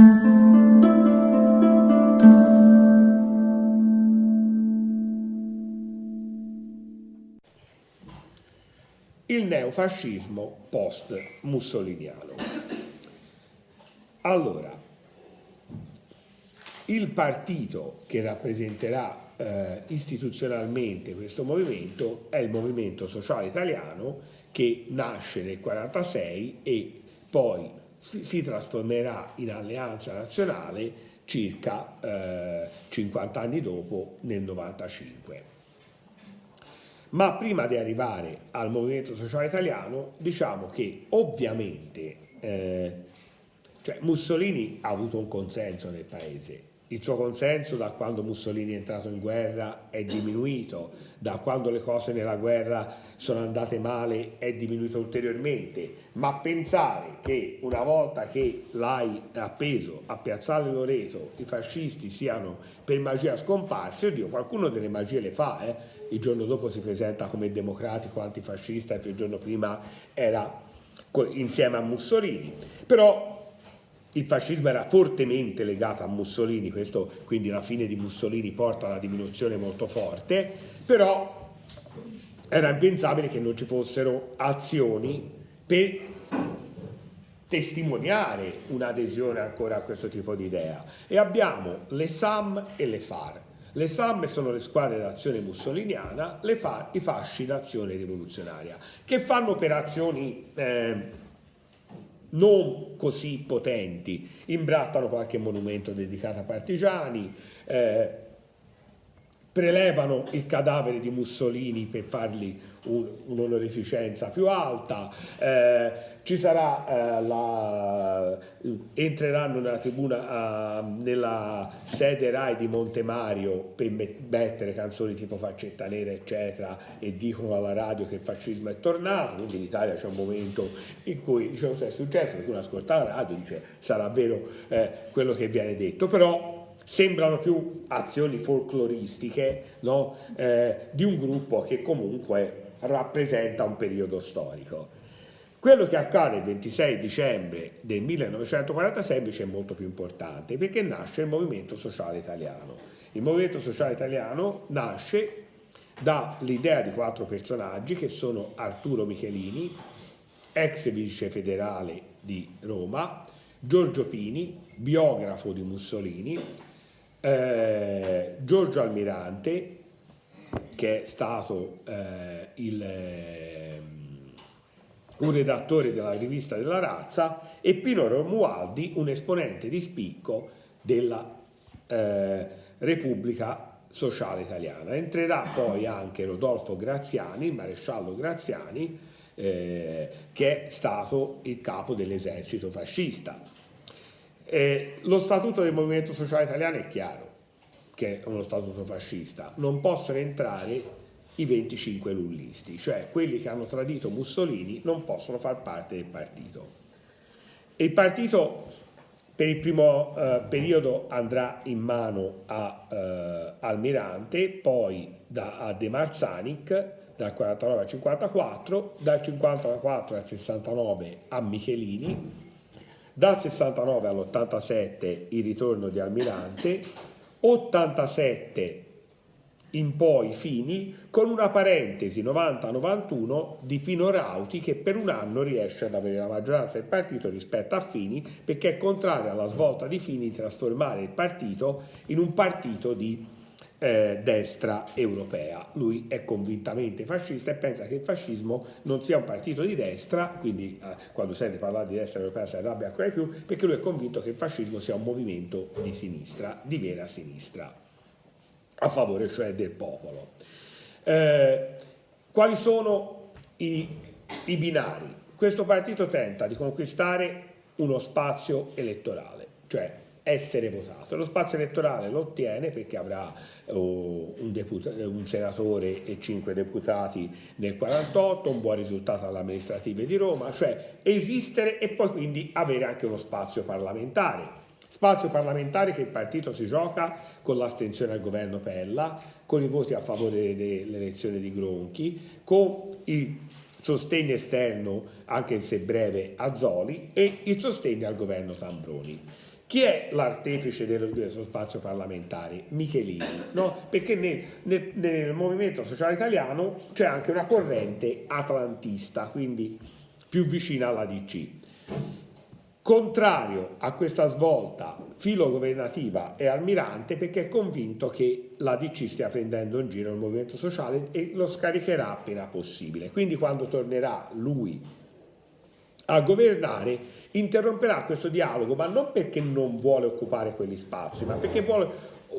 il neofascismo post-mussoliniano. Allora, il partito che rappresenterà eh, istituzionalmente questo movimento è il Movimento Sociale Italiano che nasce nel 1946 e poi si, si, trasformerà in alleanza nazionale circa eh, 50 anni dopo nel 1995. Ma prima di arrivare al Movimento Sociale Italiano diciamo che ovviamente eh, cioè Mussolini ha avuto un consenso nel paese, il suo consenso da quando Mussolini è entrato in guerra è diminuito, da quando le cose nella guerra sono andate male è diminuito ulteriormente, ma pensare che una volta che l'hai appeso a Piazzale Loreto i fascisti siano per magia scomparsi, oddio qualcuno delle magie le fa, eh? il giorno dopo si presenta come democratico antifascista e il giorno prima era insieme a Mussolini, però il fascismo era fortemente legato a Mussolini, questo quindi la fine di Mussolini porta a una diminuzione molto forte, però era impensabile che non ci fossero azioni per testimoniare un'adesione ancora a questo tipo di idea. E abbiamo le SAM e le FAR. Le SAM sono le squadre d'azione mussoliniana, le FAR i fasci d'azione rivoluzionaria, che fanno operazioni... Eh, non così potenti, imbrattano qualche monumento dedicato a partigiani, eh, prelevano il cadavere di Mussolini per fargli un, un'onorificenza più alta, eh, ci sarà eh, la, entreranno nella tribuna, uh, nella sede RAI di Montemario per mettere canzoni tipo Faccetta Nera eccetera e dicono alla radio che il fascismo è tornato, quindi in Italia c'è un momento in cui cosa è successo, perché uno ascolta la radio e dice sarà vero eh, quello che viene detto, però sembrano più azioni folcloristiche no? eh, di un gruppo che comunque rappresenta un periodo storico. Quello che accade il 26 dicembre del 1946 invece è molto più importante perché nasce il Movimento Sociale Italiano. Il Movimento Sociale Italiano nasce dall'idea di quattro personaggi che sono Arturo Michelini, ex vice federale di Roma, Giorgio Pini, biografo di Mussolini, eh, Giorgio Almirante, che è stato eh, il, eh, un redattore della rivista della razza, e Pino Romualdi, un esponente di spicco della eh, Repubblica Sociale Italiana. Entrerà poi anche Rodolfo Graziani, il maresciallo Graziani, eh, che è stato il capo dell'esercito fascista. Eh, lo statuto del Movimento Sociale Italiano è chiaro, che è uno statuto fascista, non possono entrare i 25 lullisti, cioè quelli che hanno tradito Mussolini non possono far parte del partito. Il partito per il primo eh, periodo andrà in mano a eh, Almirante, poi da, a De Marzanic dal 49 al 54, dal 54 al 69 a Michelini, dal 69 all'87 il ritorno di Almirante, 87 in poi fini con una parentesi 90-91 di Pino Rauti che per un anno riesce ad avere la maggioranza del partito rispetto a Fini perché è contrario alla svolta di Fini di trasformare il partito in un partito di eh, destra europea. Lui è convintamente fascista e pensa che il fascismo non sia un partito di destra, quindi eh, quando sente parlare di destra europea si arrabbia ancora di più, perché lui è convinto che il fascismo sia un movimento di sinistra, di vera sinistra, a favore cioè del popolo. Eh, quali sono i, i binari? Questo partito tenta di conquistare uno spazio elettorale, cioè essere votato. Lo spazio elettorale lo ottiene perché avrà oh, un, un, senatore e cinque deputati nel 48, un buon risultato alle amministrative di Roma, cioè esistere e poi quindi avere anche uno spazio parlamentare. Spazio parlamentare che il partito si gioca con l'astensione al governo Pella, con i voti a favore dell'elezione di Gronchi, con il sostegno esterno, anche se breve, a Zoli e il sostegno al governo Tambroni. Chi è l'artefice del, del suo spazio parlamentare? Michelini, no? Perché nel, nel, nel Movimento Sociale Italiano c'è anche una corrente atlantista, quindi più vicina alla DC. Contrario a questa svolta filogovernativa e almirante perché è convinto che la DC stia prendendo in giro il movimento sociale e lo scaricherà appena possibile. Quindi quando tornerà lui a governare interromperà questo dialogo, ma non perché non vuole occupare quegli spazi, ma perché vuole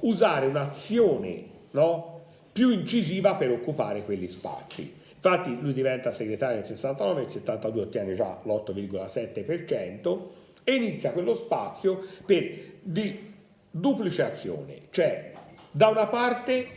usare un'azione no, più incisiva per occupare quegli spazi. Infatti lui diventa segretario nel 69, nel 72 ottiene già l'8,7% e inizia quello spazio per di duplice azione, cioè da una parte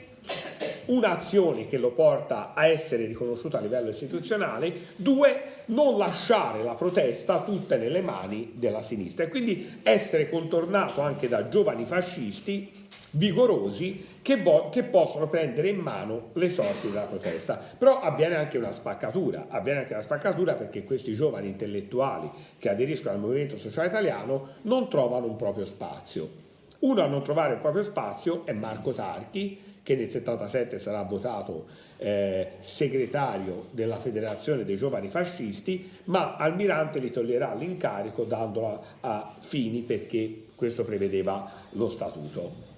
un'azione che lo porta a essere riconosciuto a livello istituzionale, due, non lasciare la protesta tutta nelle mani della sinistra e quindi essere contornato anche da giovani fascisti vigorosi che, vo- che, possono prendere in mano le sorti della protesta. Però avviene anche una spaccatura, avviene anche una spaccatura perché questi giovani intellettuali che aderiscono al Movimento Sociale Italiano non trovano un proprio spazio. Uno a non trovare il proprio spazio è Marco Tarchi, che nel 77 sarà votato eh, segretario della Federazione dei Giovani Fascisti, ma Almirante gli toglierà l'incarico dandolo a Fini perché questo prevedeva lo statuto.